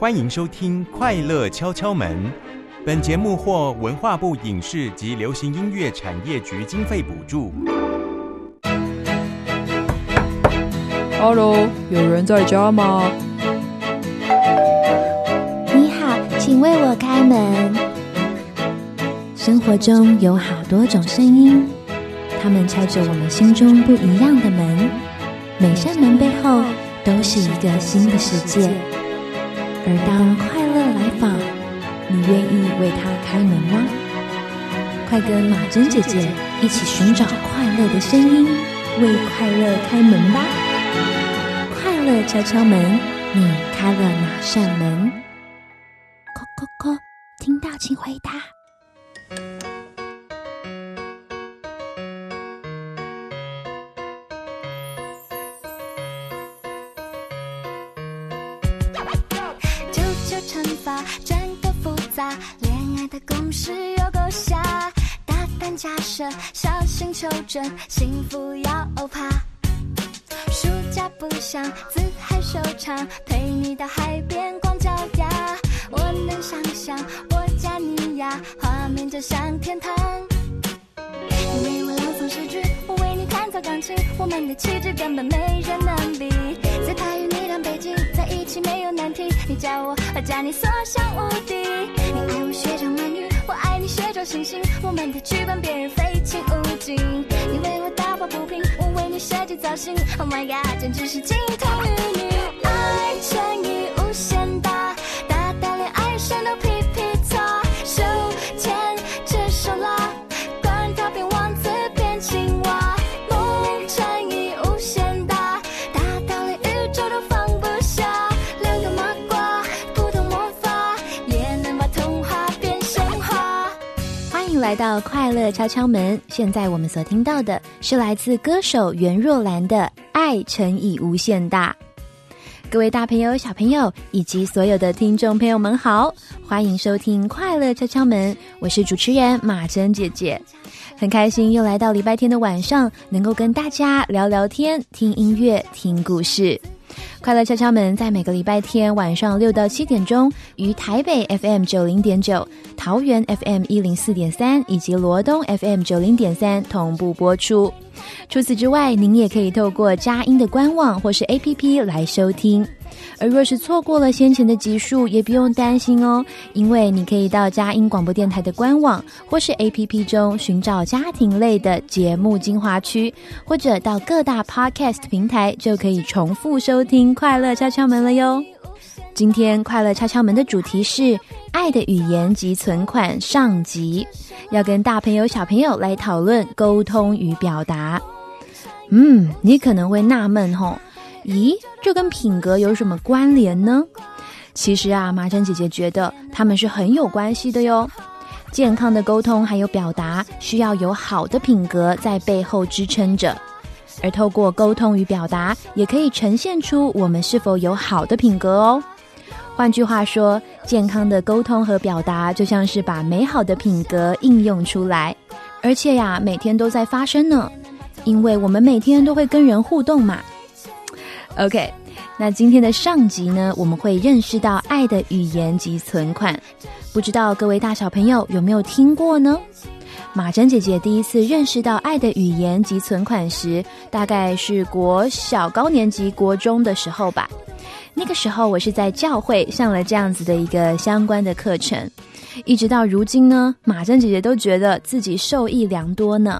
欢迎收听《快乐敲敲门》。本节目获文化部影视及流行音乐产业局经费补助。Hello，有人在家吗？你好，请为我开门。生活中有好多种声音，它们敲着我们心中不一样的门。每扇门背后都是一个新的世界。而当快乐来访，你愿意为他开门吗？快跟马珍姐姐一起寻找快乐的声音，为快乐开门吧！快乐敲敲门，你开了哪扇门？叩叩叩，听到请回答。恋爱的公式有够瞎。大胆假设，小心求证，幸福要欧趴。暑假不想自嗨收场，陪你到海边光脚丫。我能想象我加你呀，画面就像天堂。你为我朗诵诗句，我为你弹奏钢琴，我们的气质根本没人能比。在台与你当背景，没有难题。你教我，我教你，所向无敌。你爱我学长美女，我爱你学周星星。我们的剧本别人非亲勿近。你为我打抱不平，我为你设计造型。Oh my god，简直是金童玉女，爱乘以来到快乐敲敲门。现在我们所听到的是来自歌手袁若兰的《爱乘以无限大》。各位大朋友、小朋友以及所有的听众朋友们好，欢迎收听快乐敲敲门，我是主持人马珍姐姐。很开心又来到礼拜天的晚上，能够跟大家聊聊天、听音乐、听故事。快乐敲敲门在每个礼拜天晚上六到七点钟，于台北 FM 九零点九、桃园 FM 一零四点三以及罗东 FM 九零点三同步播出。除此之外，您也可以透过佳音的官网或是 APP 来收听。而若是错过了先前的集数，也不用担心哦，因为你可以到佳音广播电台的官网或是 APP 中寻找家庭类的节目精华区，或者到各大 Podcast 平台就可以重复收听《快乐敲敲门》了哟。今天《快乐敲敲门》的主题是《爱的语言及存款》上集，要跟大朋友小朋友来讨论沟通与表达。嗯，你可能会纳闷吼。咦，这跟品格有什么关联呢？其实啊，麻珍姐姐觉得他们是很有关系的哟。健康的沟通还有表达，需要有好的品格在背后支撑着，而透过沟通与表达，也可以呈现出我们是否有好的品格哦。换句话说，健康的沟通和表达，就像是把美好的品格应用出来，而且呀，每天都在发生呢，因为我们每天都会跟人互动嘛。OK，那今天的上集呢，我们会认识到爱的语言及存款。不知道各位大小朋友有没有听过呢？马珍姐姐第一次认识到爱的语言及存款时，大概是国小高年级、国中的时候吧。那个时候我是在教会上了这样子的一个相关的课程，一直到如今呢，马珍姐姐都觉得自己受益良多呢。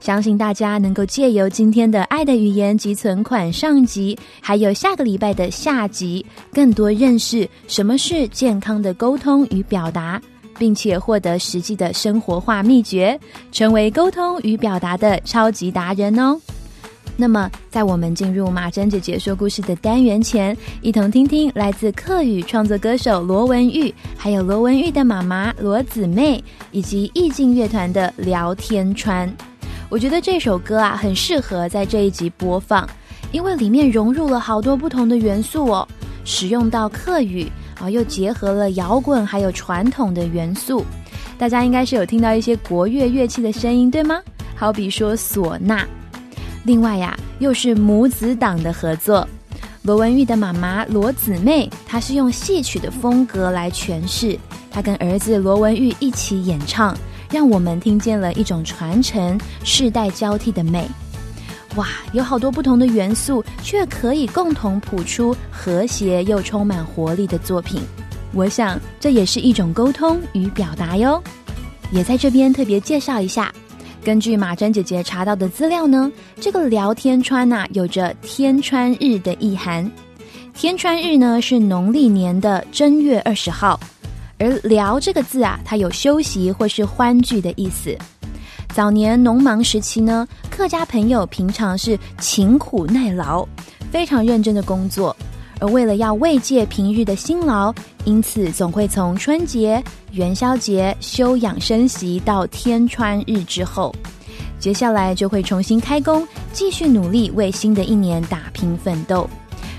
相信大家能够借由今天的《爱的语言及存款》上集，还有下个礼拜的下集，更多认识什么是健康的沟通与表达，并且获得实际的生活化秘诀，成为沟通与表达的超级达人哦。那么，在我们进入马珍姐姐说故事的单元前，一同听听来自客语创作歌手罗文玉，还有罗文玉的妈妈罗姊妹，以及意境乐团的《聊天川》。我觉得这首歌啊，很适合在这一集播放，因为里面融入了好多不同的元素哦，使用到客语啊，又结合了摇滚还有传统的元素。大家应该是有听到一些国乐乐器的声音，对吗？好比说唢呐。另外呀，又是母子档的合作，罗文玉的妈妈罗姊妹，她是用戏曲的风格来诠释，她跟儿子罗文玉一起演唱，让我们听见了一种传承、世代交替的美。哇，有好多不同的元素，却可以共同谱出和谐又充满活力的作品。我想，这也是一种沟通与表达哟。也在这边特别介绍一下。根据马珍姐姐查到的资料呢，这个聊天川呐有着天川日的意涵。天川日呢是农历年的正月二十号，而聊这个字啊，它有休息或是欢聚的意思。早年农忙时期呢，客家朋友平常是勤苦耐劳，非常认真的工作，而为了要慰藉平日的辛劳，因此总会从春节。元宵节休养生息到天穿日之后，接下来就会重新开工，继续努力为新的一年打拼奋斗。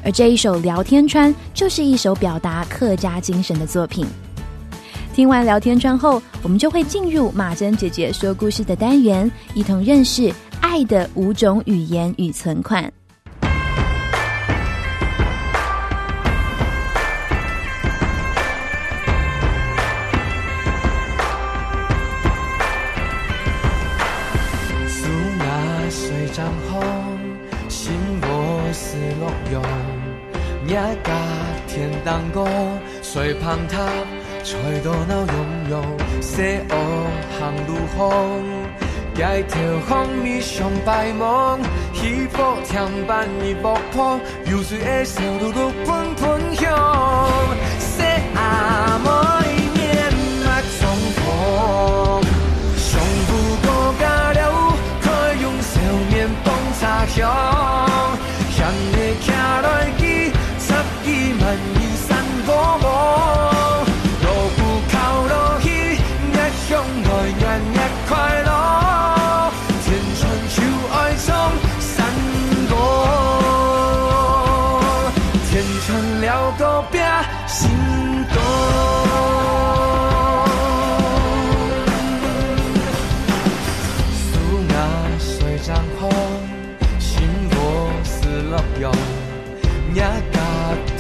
而这一首《聊天川》就是一首表达客家精神的作品。听完《聊天川》后，我们就会进入马珍姐姐说故事的单元，一同认识爱的五种语言与存款。当歌水滂沱，吹到闹涌涌，西湖行路风，街头风雨上白梦，喜福添伴伊木坡，流水的小路路喷喷香，西阿妹面目重逢，上富国家了，可用笑面捧茶香，向你骑来去，十几万。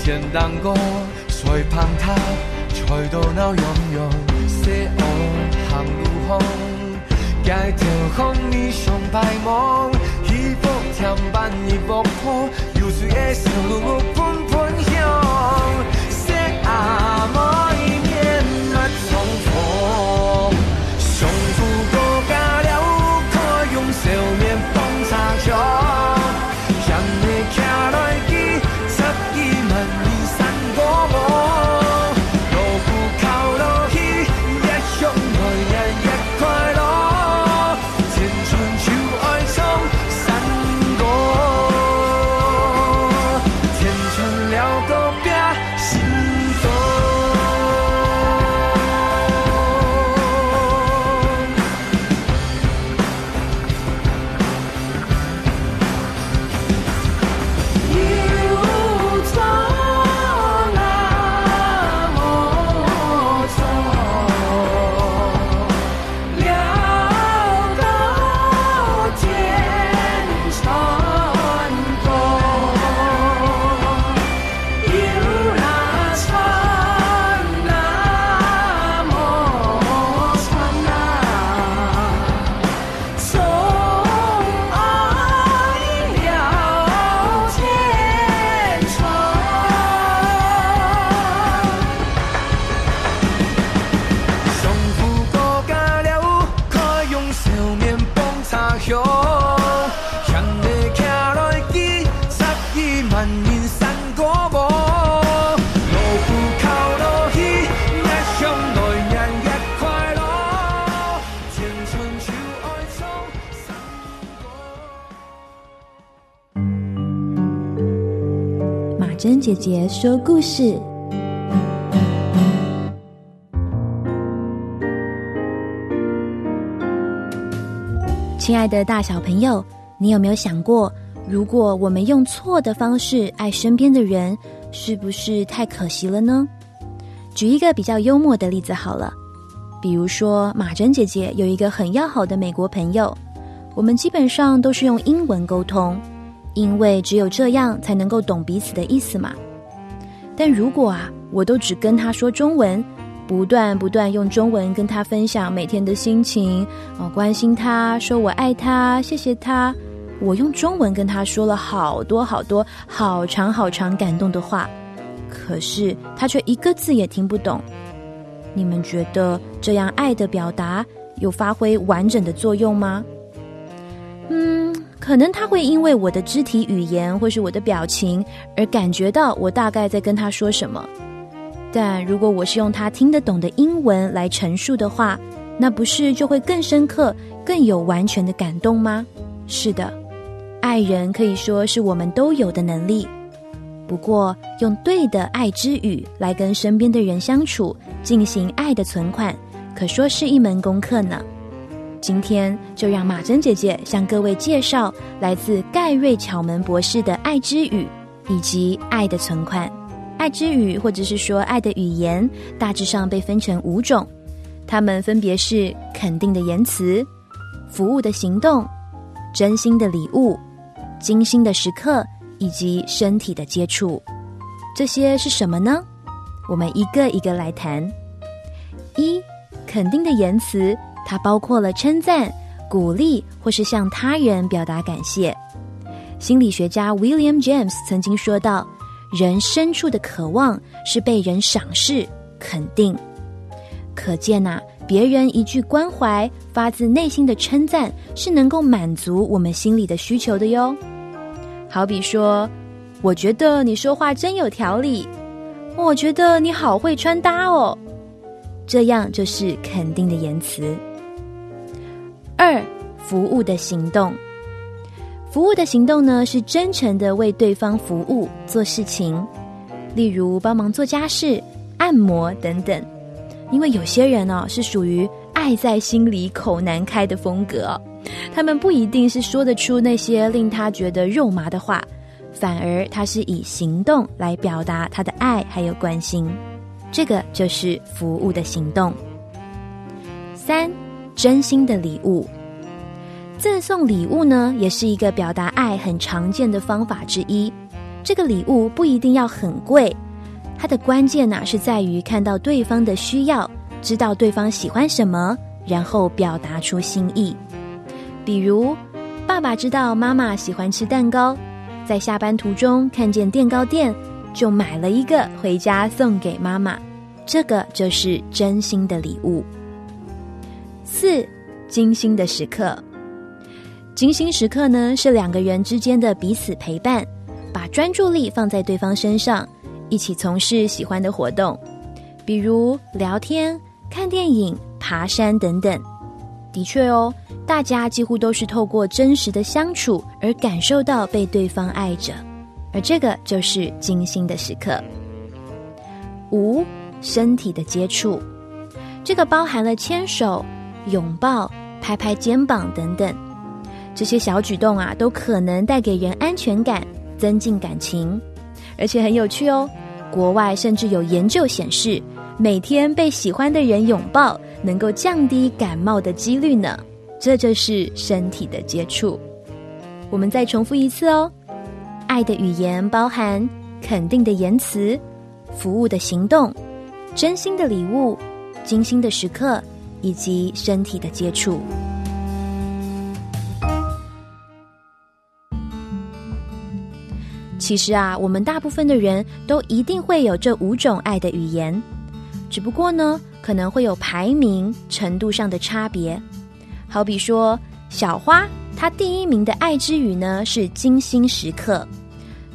前难过，谁盼他才到闹涌涌，西湖行路风，街头空你上白梦，喜福添伴伊步姐姐说故事。亲爱的，大小朋友，你有没有想过，如果我们用错的方式爱身边的人，是不是太可惜了呢？举一个比较幽默的例子好了，比如说马珍姐姐有一个很要好的美国朋友，我们基本上都是用英文沟通。因为只有这样才能够懂彼此的意思嘛。但如果啊，我都只跟他说中文，不断不断用中文跟他分享每天的心情，哦，关心他，说我爱他，谢谢他。我用中文跟他说了好多好多好长好长感动的话，可是他却一个字也听不懂。你们觉得这样爱的表达有发挥完整的作用吗？嗯，可能他会因为我的肢体语言或是我的表情而感觉到我大概在跟他说什么。但如果我是用他听得懂的英文来陈述的话，那不是就会更深刻、更有完全的感动吗？是的，爱人可以说是我们都有的能力。不过，用对的爱之语来跟身边的人相处，进行爱的存款，可说是一门功课呢。今天就让马珍姐姐向各位介绍来自盖瑞巧门博士的爱之语以及爱的存款。爱之语或者是说爱的语言，大致上被分成五种，它们分别是肯定的言辞、服务的行动、真心的礼物、精心的时刻。以及身体的接触，这些是什么呢？我们一个一个来谈。一，肯定的言辞，它包括了称赞、鼓励，或是向他人表达感谢。心理学家 William James 曾经说到，人深处的渴望是被人赏识、肯定。可见呐，别人一句关怀、发自内心的称赞，是能够满足我们心里的需求的哟。好比说，我觉得你说话真有条理，我觉得你好会穿搭哦，这样就是肯定的言辞。二，服务的行动，服务的行动呢是真诚的为对方服务做事情，例如帮忙做家事、按摩等等。因为有些人哦是属于爱在心里口难开的风格。他们不一定是说得出那些令他觉得肉麻的话，反而他是以行动来表达他的爱还有关心，这个就是服务的行动。三，真心的礼物，赠送礼物呢，也是一个表达爱很常见的方法之一。这个礼物不一定要很贵，它的关键呢是在于看到对方的需要，知道对方喜欢什么，然后表达出心意。比如，爸爸知道妈妈喜欢吃蛋糕，在下班途中看见电糕店，就买了一个回家送给妈妈。这个就是真心的礼物。四，精心的时刻。精心时刻呢，是两个人之间的彼此陪伴，把专注力放在对方身上，一起从事喜欢的活动，比如聊天、看电影、爬山等等。的确哦，大家几乎都是透过真实的相处而感受到被对方爱着，而这个就是精心的时刻。五，身体的接触，这个包含了牵手、拥抱、拍拍肩膀等等，这些小举动啊，都可能带给人安全感，增进感情，而且很有趣哦。国外甚至有研究显示，每天被喜欢的人拥抱。能够降低感冒的几率呢，这就是身体的接触。我们再重复一次哦，爱的语言包含肯定的言辞、服务的行动、真心的礼物、精心的时刻以及身体的接触。其实啊，我们大部分的人都一定会有这五种爱的语言，只不过呢。可能会有排名程度上的差别，好比说小花，她第一名的爱之语呢是精心时刻，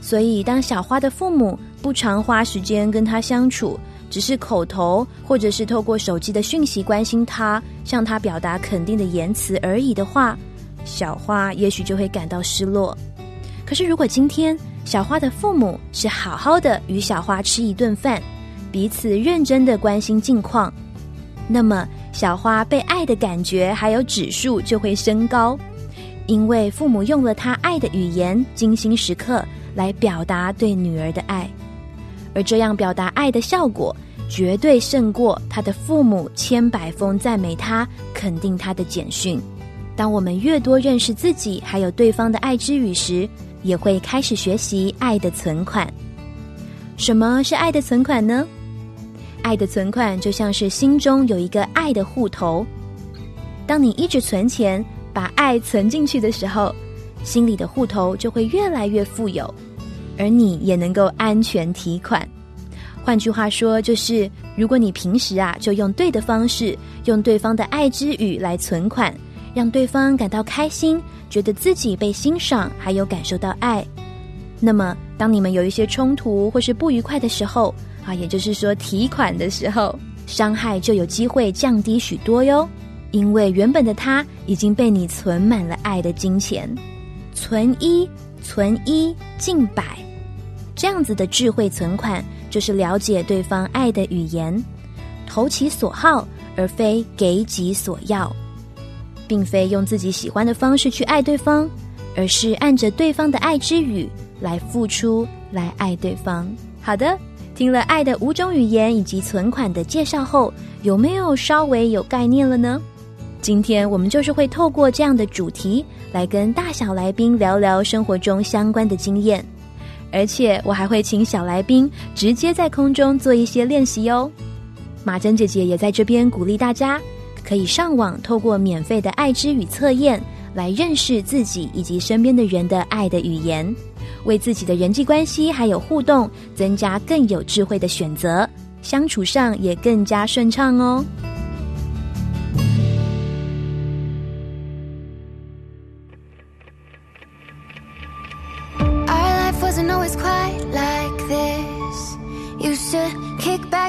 所以当小花的父母不常花时间跟她相处，只是口头或者是透过手机的讯息关心她，向她表达肯定的言辞而已的话，小花也许就会感到失落。可是如果今天小花的父母是好好的与小花吃一顿饭，彼此认真的关心近况。那么，小花被爱的感觉还有指数就会升高，因为父母用了他爱的语言“精心时刻”来表达对女儿的爱，而这样表达爱的效果，绝对胜过他的父母千百封赞美他、肯定他的简讯。当我们越多认识自己还有对方的爱之语时，也会开始学习爱的存款。什么是爱的存款呢？爱的存款就像是心中有一个爱的户头，当你一直存钱，把爱存进去的时候，心里的户头就会越来越富有，而你也能够安全提款。换句话说，就是如果你平时啊就用对的方式，用对方的爱之语来存款，让对方感到开心，觉得自己被欣赏，还有感受到爱，那么当你们有一些冲突或是不愉快的时候，啊，也就是说提款的时候，伤害就有机会降低许多哟。因为原本的他已经被你存满了爱的金钱，存一存一进百，这样子的智慧存款。就是了解对方爱的语言，投其所好，而非给己所要，并非用自己喜欢的方式去爱对方，而是按着对方的爱之语来付出，来爱对方。好的，听了爱的五种语言以及存款的介绍后，有没有稍微有概念了呢？今天我们就是会透过这样的主题，来跟大小来宾聊聊生活中相关的经验。而且我还会请小来宾直接在空中做一些练习哟。马珍姐姐也在这边鼓励大家，可以上网透过免费的爱之语测验，来认识自己以及身边的人的爱的语言，为自己的人际关系还有互动增加更有智慧的选择，相处上也更加顺畅哦。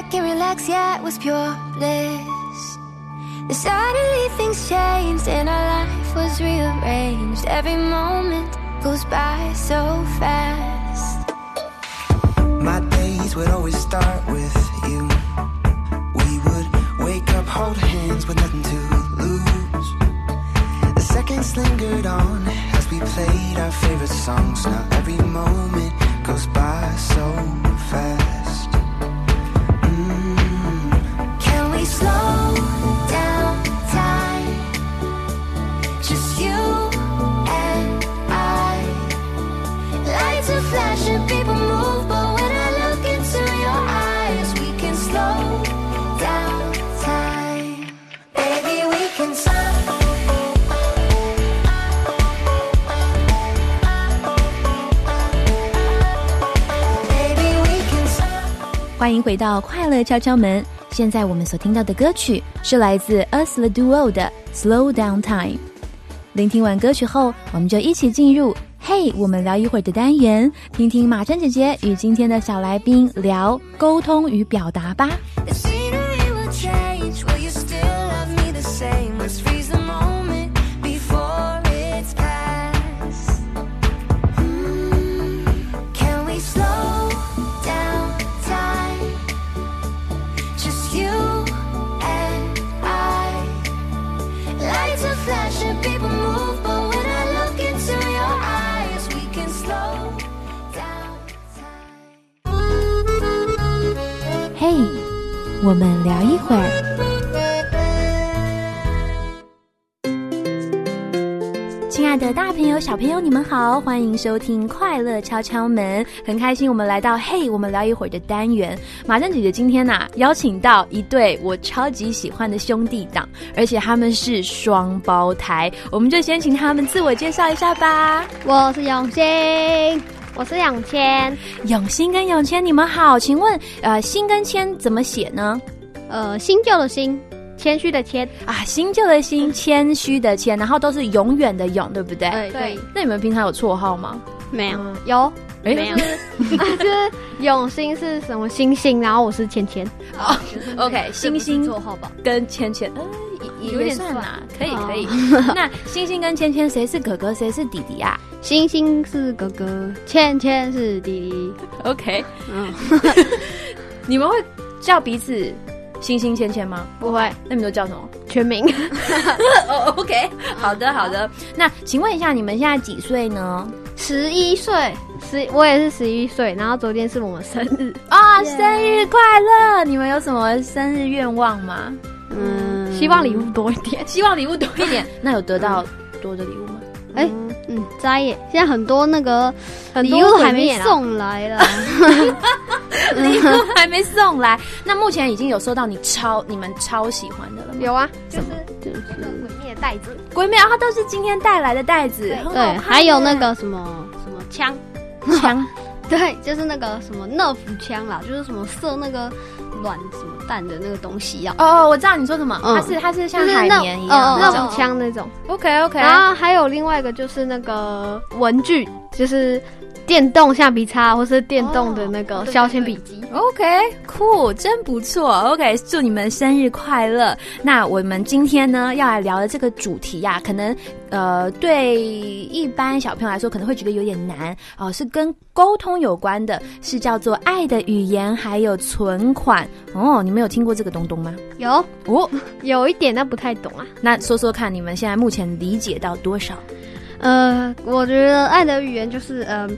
Can relax, yeah, it was pure bliss. Then suddenly things changed and our life was rearranged. Every moment goes by so fast. My days would always start with you. We would wake up, hold hands with nothing to lose. The seconds lingered on as we played our favorite songs. Now every moment goes by 回到快乐敲敲门。现在我们所听到的歌曲是来自 Us the Duo 的《Slow Down Time》。聆听完歌曲后，我们就一起进入。嘿，我们聊一会儿的单元，听听马珍姐姐与今天的小来宾聊沟通与表达吧。我们聊一会儿，亲爱的大朋友、小朋友，你们好，欢迎收听《快乐敲敲门》，很开心我们来到“嘿，我们聊一会儿”的单元。马珍姐姐今天呐，邀请到一对我超级喜欢的兄弟档，而且他们是双胞胎，我们就先请他们自我介绍一下吧。我是永兴。我是永谦，永新跟永谦，你们好，请问呃，新跟谦怎么写呢？呃，新旧的新，谦虚的谦啊，新旧的新，谦虚的谦，然后都是永远的永，对不对？对。那你们平常有绰号吗？没有，有没有？就是永新是什么星星，然后我是谦谦。哦，OK，星星绰号吧，跟谦谦，有点算啦，可以可以。那星星跟芊芊谁是哥哥，谁是弟弟啊？星星是哥哥，芊芊是弟弟。OK，嗯，你们会叫彼此星星芊芊吗？不会，那你们都叫什么？全名。哦，OK，好的好的。那请问一下，你们现在几岁呢？十一岁，十我也是十一岁。然后昨天是我们生日啊，生日快乐！你们有什么生日愿望吗？嗯，希望礼物多一点，希望礼物多一点。那有得到多的礼物吗？哎。嗯，摘耶！现在很多那个礼物还没送来了，礼物还没送来，那目前已经有收到你超你们超喜欢的了吗？有啊，就是就是鬼灭的袋子，鬼灭啊，它都是今天带来的袋子，对，还有那个什么什么枪，枪，对，就是那个什么乐福枪啦，就是什么射那个卵什么蛋的那个东西啊，哦哦，我知道你说什么，嗯它是它是像海绵一样那种枪那种。OK OK，然后还有另外一个就是那个文具，就是电动橡皮擦或是电动的那个削铅笔机。OK，酷，真不错。OK，祝你们生日快乐。那我们今天呢要来聊的这个主题呀、可能呃对一般小朋友来说可能会觉得有点难哦、是跟沟通有关的，是叫做爱的语言还有存款哦。你们有听过这个东东吗？有哦，有一点但不太懂啊。那说说看，你们现在目前理解到多少？呃，我觉得爱的语言就是呃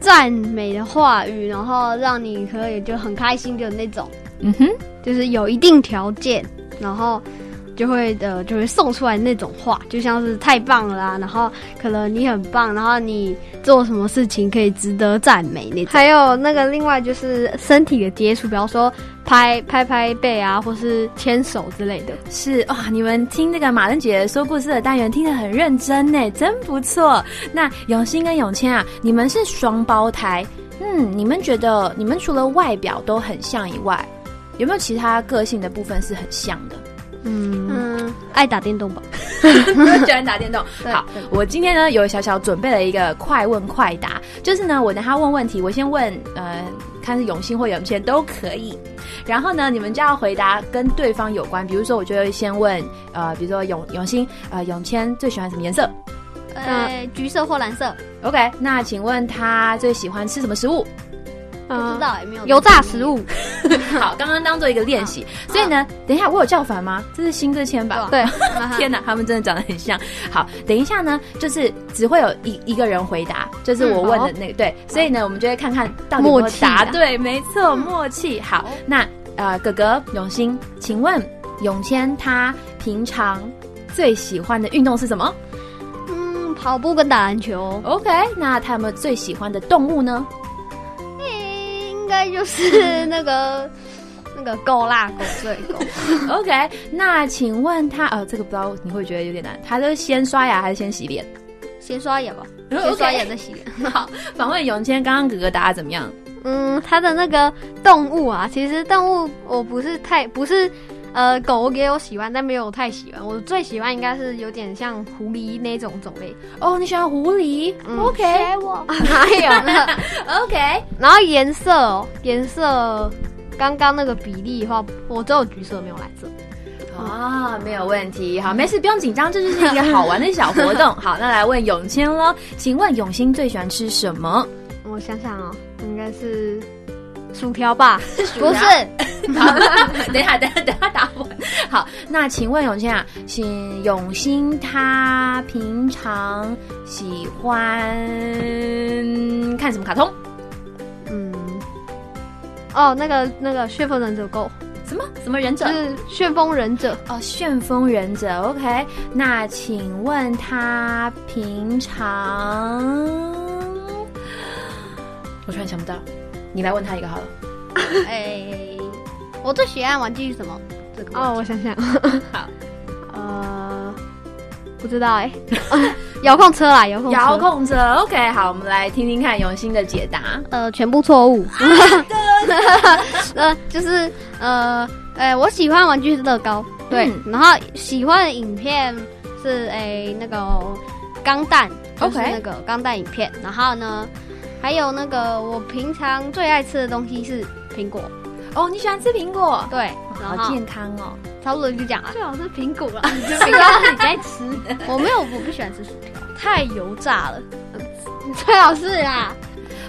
赞美的话语，然后让你可以就很开心的那种，嗯哼，就是有一定条件，然后。就会呃就会送出来那种话，就像是太棒了啦，然后可能你很棒，然后你做什么事情可以值得赞美那种。还有那个另外就是身体的接触，比方说拍拍拍背啊，或是牵手之类的。是哇，你们听那个马登姐说故事的单元听得很认真呢，真不错。那永新跟永谦啊，你们是双胞胎，嗯，你们觉得你们除了外表都很像以外，有没有其他个性的部分是很像的？嗯嗯，爱打电动吧。喜欢打电动。好，我今天呢有小小准备了一个快问快答，就是呢我等他问问题，我先问呃看是永兴或永谦都可以，然后呢你们就要回答跟对方有关，比如说我就会先问呃比如说永永兴呃永谦最喜欢什么颜色呃，橘色或蓝色，？OK，那请问他最喜欢吃什么食物？知道也没有油炸食物。好，刚刚当做一个练习，所以呢，等一下我有叫反吗？这是新这签吧？对 天哪，他们真的长得很像。好，等一下呢，就是只会有一一个人回答，就是我问的那个、对，所以呢，我们就会看看到底答对，没错，默契。好，那呃，哥哥永兴，请问永谦他平常最喜欢的运动是什么嗯，跑步跟打篮球，？OK，那他有没有最喜欢的动物呢？诶应该就是那个 那个狗啦，狗最狗。OK，那请问他呃，这个不知道你会觉得有点难，他是先刷牙还是先洗脸？先刷牙吧，嗯先刷牙再洗脸。好，访问永谦，刚刚哥哥答的怎么样？嗯，他的那个动物啊，其实动物我不是太不是。呃，狗也有喜欢，但没有太喜欢。我最喜欢应该是有点像狐狸那种种类。哦，你喜欢狐狸、嗯 o k 我 哪有呢？OK，然后颜色哦，颜色刚刚那个比例的话，我只有橘色没有蓝色。啊，没有问题。好，没事，不用紧张，这就是一个好玩的小活动。好，那来问永谦喽，请问永兴最喜欢吃什么？我想想哦，应该是薯条吧？不是，好，等一下，等一下，等一下打我。好，那请问永清啊，请永兴他平常喜欢看什么卡通？嗯，哦，那个那个旋风忍者 Go，什么什么忍者就？是旋风忍者。哦，旋风忍者，OK。那请问他平常，我突然想不到，你来问他一个好了。哎，我最喜欢玩具是什么？这个哦，我想想，好，呃，不知道哎，遥控车啦，遥控车遥控车，OK。好，我们来听听看永兴的解答。呃，全部错误。呃，就是呃，哎，我喜欢玩具是乐高，对，嗯然后喜欢的影片是诶、那个钢弹就是 OK 那个钢弹影片，然后呢，还有那个我平常最爱吃的东西是苹果，哦，你喜欢吃苹果？对，好健康哦。差不多就讲了，最好是苹果啦，不要你在吃。我没有，我不喜欢吃薯条，太油炸了，最好是啦。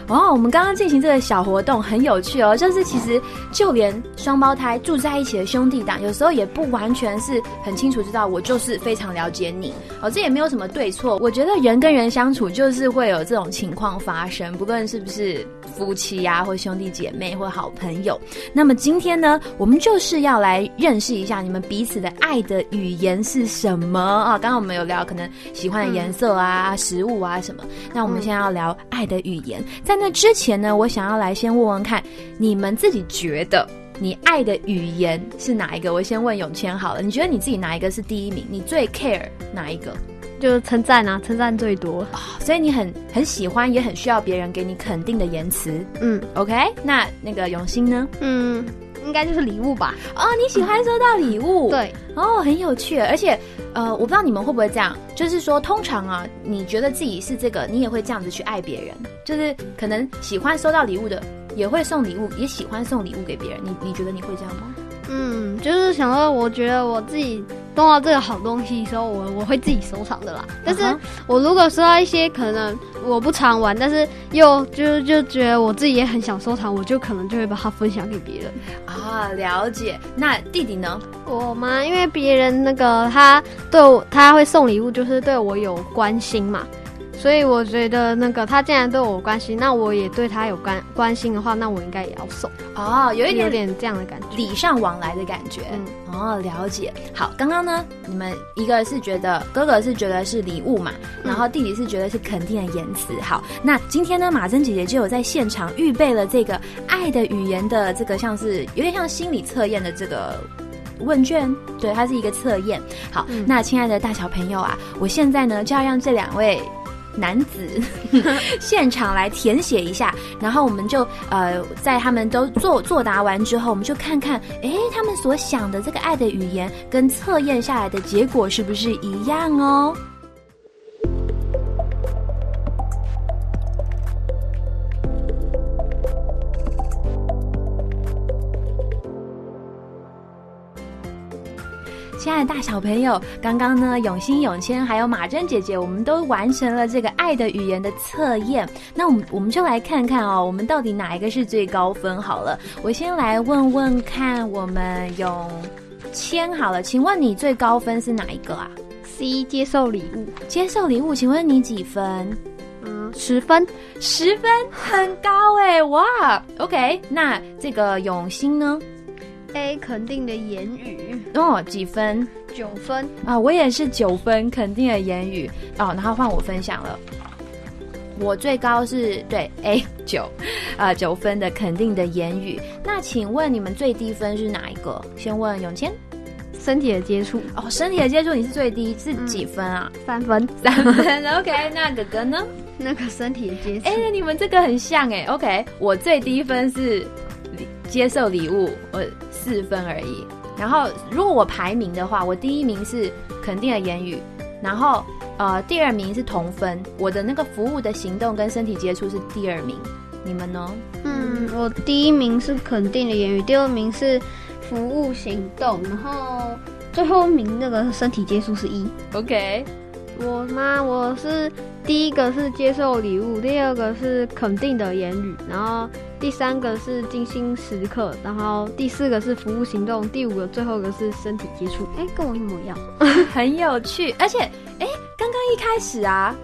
哦，我们刚刚进行这个小活动很有趣哦，就是其实就连双胞胎住在一起的兄弟档，有时候也不完全是很清楚知道我就是非常了解你哦，这也没有什么对错。我觉得人跟人相处就是会有这种情况发生，不论是不是夫妻呀、或兄弟姐妹，或好朋友。那么今天呢，我们就是要来认识一下你们彼此的爱的语言是什么啊？刚刚我们有聊可能喜欢的颜色啊、食物啊什么。那我们现在要聊爱的语言，在那之前呢，我想要来先问问看，你们自己觉得你爱的语言是哪一个？我先问永谦好了，你觉得你自己哪一个是第一名？你最 care 哪一个？就是称赞啊，称赞最多。所以你很很喜欢，也很需要别人给你肯定的言辞。嗯 OK，那那个永兴呢？嗯，应该就是礼物吧？哦，你喜欢收到礼物？对，哦，很有趣，而且呃，我不知道你们会不会这样，就是说，通常啊，你觉得自己是这个，你也会这样子去爱别人，就是可能喜欢收到礼物的，也会送礼物，也喜欢送礼物给别人。你你觉得你会这样吗？嗯，就是想说，我觉得我自己动到这个好东西的时候，我我会自己收藏的啦。但是我如果收到一些可能我不常玩，但是又就就觉得我自己也很想收藏，我就可能就会把它分享给别人。啊，了解。那弟弟呢？我吗？因为别人那个他对我他会送礼物，就是对我有关心嘛，所以我觉得那个他既然对我关心，那我也对他有关关心的话，那我应该也要送，哦，有一点有点这样的感觉。礼尚往来的感觉。嗯哦，了解。好，刚刚呢，你们一个是觉得哥哥是觉得是礼物嘛，然后弟弟是觉得是肯定的言辞。好，那今天呢，马珍姐姐就有在现场预备了这个爱的语言的这个像是有点像心理测验的这个。问卷，对，它是一个测验。好，嗯那亲爱的大小朋友啊，我现在呢就要让这两位男子现场来填写一下，然后我们就呃，在他们都作作答完之后，我们就看看，诶，他们所想的这个爱的语言跟测验下来的结果是不是一样哦？亲爱的大小朋友，刚刚呢，永兴、永谦还有马珍姐姐，我们都完成了这个爱的语言的测验。那我们我们就来看看哦，我们到底哪一个是最高分？好了，我先来问问看，我们永谦好了，请问你最高分是哪一个啊？C 接受礼物，接受礼物，请问你几分？嗯，十分。十分，很高哎，哇！OK，那这个永兴呢？A 肯定的言语，哦，几分？九分。啊，我也是九分，肯定的言语哦。然后换我分享了，我最高是对 A 九，啊九分的肯定的言语。那请问你们最低分是哪一个？先问永谦身体的接触，哦，身体的接触你是最低，是几分啊？三分。三分。OK，那哥哥呢？那个身体的接触，哎、那你们这个很像哎。OK，我最低分是礼接受礼物，我四分而已。然后如果我排名的话，我第一名是肯定的言语，然后呃第二名是同分，我的那个服务的行动跟身体接触是第二名。你们呢？嗯，我第一名是肯定的言语，第二名是服务行动，然后最后一名那个身体接触是一。OK，我吗？我是第一个是接受礼物，第二个是肯定的言语，然后第三个是精心时刻，然后第四个是服务行动，第五个最后一个是身体接触。哎，跟我一模一样。很有趣。而且，哎，刚刚一开始啊，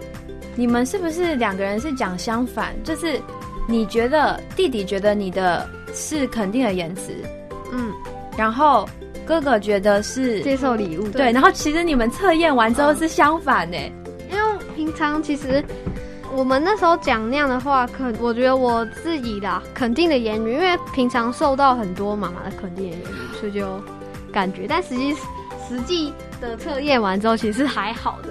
你们是不是两个人是讲相反？就是你觉得弟弟觉得你的是肯定的言辞，嗯，然后哥哥觉得是接受礼物。对，然后其实你们测验完之后是相反呢。因为平常其实我们那时候讲那样的话，可我觉得我自己的肯定的言语，因为平常受到很多妈妈的肯定的言语，所以就感觉，但实际实际的测验完之后，其实还好的。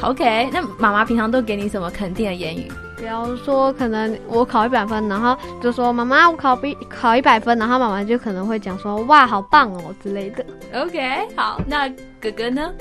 OK，那妈妈平常都给你什么肯定的言语？比方说，可能我考一百分，然后就说妈妈我考比考一百分，然后妈妈就可能会讲说哇好棒哦之类的。OK，好，那哥哥呢？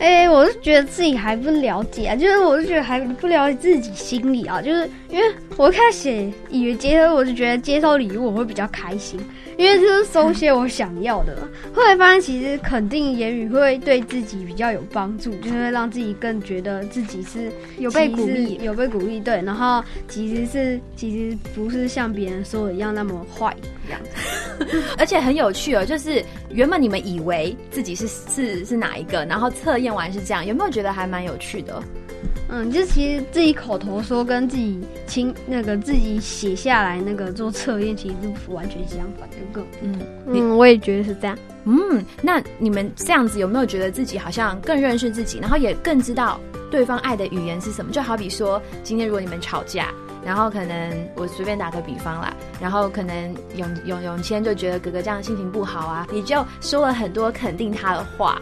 哎、我是觉得自己还不了解啊，就是我是觉得还不了解自己心里啊，就是因为我开始以为接受，我就觉得接受礼物我会比较开心，因为就是收些我想要的。后来发现其实肯定言语会对自己比较有帮助，就是会让自己更觉得自己是有被鼓励。有被鼓励，对，然后其实是其实不是像别人说的一样那么坏。样。而且很有趣哦，就是原本你们以为自己是是是哪一个，然后测验完是这样，有没有觉得还蛮有趣的？嗯，就其实自己口头说跟自己亲那个自己写下来那个做测验，其实是完全相反的个。嗯嗯，我也觉得是这样。嗯，那你们这样子有没有觉得自己好像更认识自己，然后也更知道对方爱的语言是什么？就好比说，今天如果你们吵架，然后可能我随便打个比方啦，然后可能永永永谦就觉得哥哥这样心情不好啊，你就说了很多肯定他的话，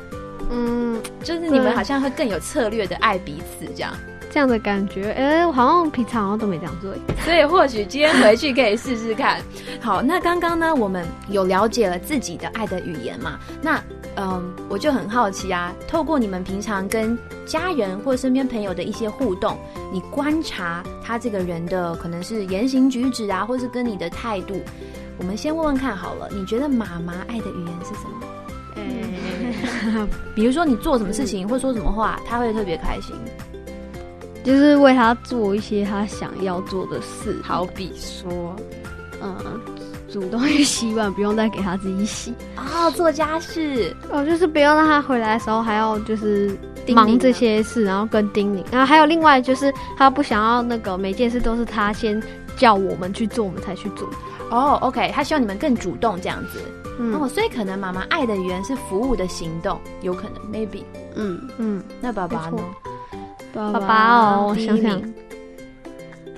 嗯，就是你们好像会更有策略的爱彼此这样。这样的感觉，哎、我好像平常好像都没这样做。所以或许今天回去可以试试看。好，那刚刚呢，我们有了解了自己的爱的语言嘛？那嗯，我就很好奇啊，透过你们平常跟家人或身边朋友的一些互动，你观察他这个人的可能是言行举止啊，或是跟你的态度。我们先问问看好了，你觉得妈妈爱的语言是什么？嗯、比如说你做什么事情或说什么话，他会特别开心。就是为他做一些他想要做的事，好比说，嗯，主动去洗碗，不用再给他自己洗。哦，做家事，哦，就是不用让他回来的时候还要就是忙这些事，然后跟叮咛。然后还有另外就是他不想要那个每件事都是他先叫我们去做，我们才去做。哦，OK，他希望你们更主动这样子。嗯哦，所以可能妈妈爱的语言是服务的行动，有可能，maybe。嗯嗯，那爸爸呢没？爸爸哦，我想想名，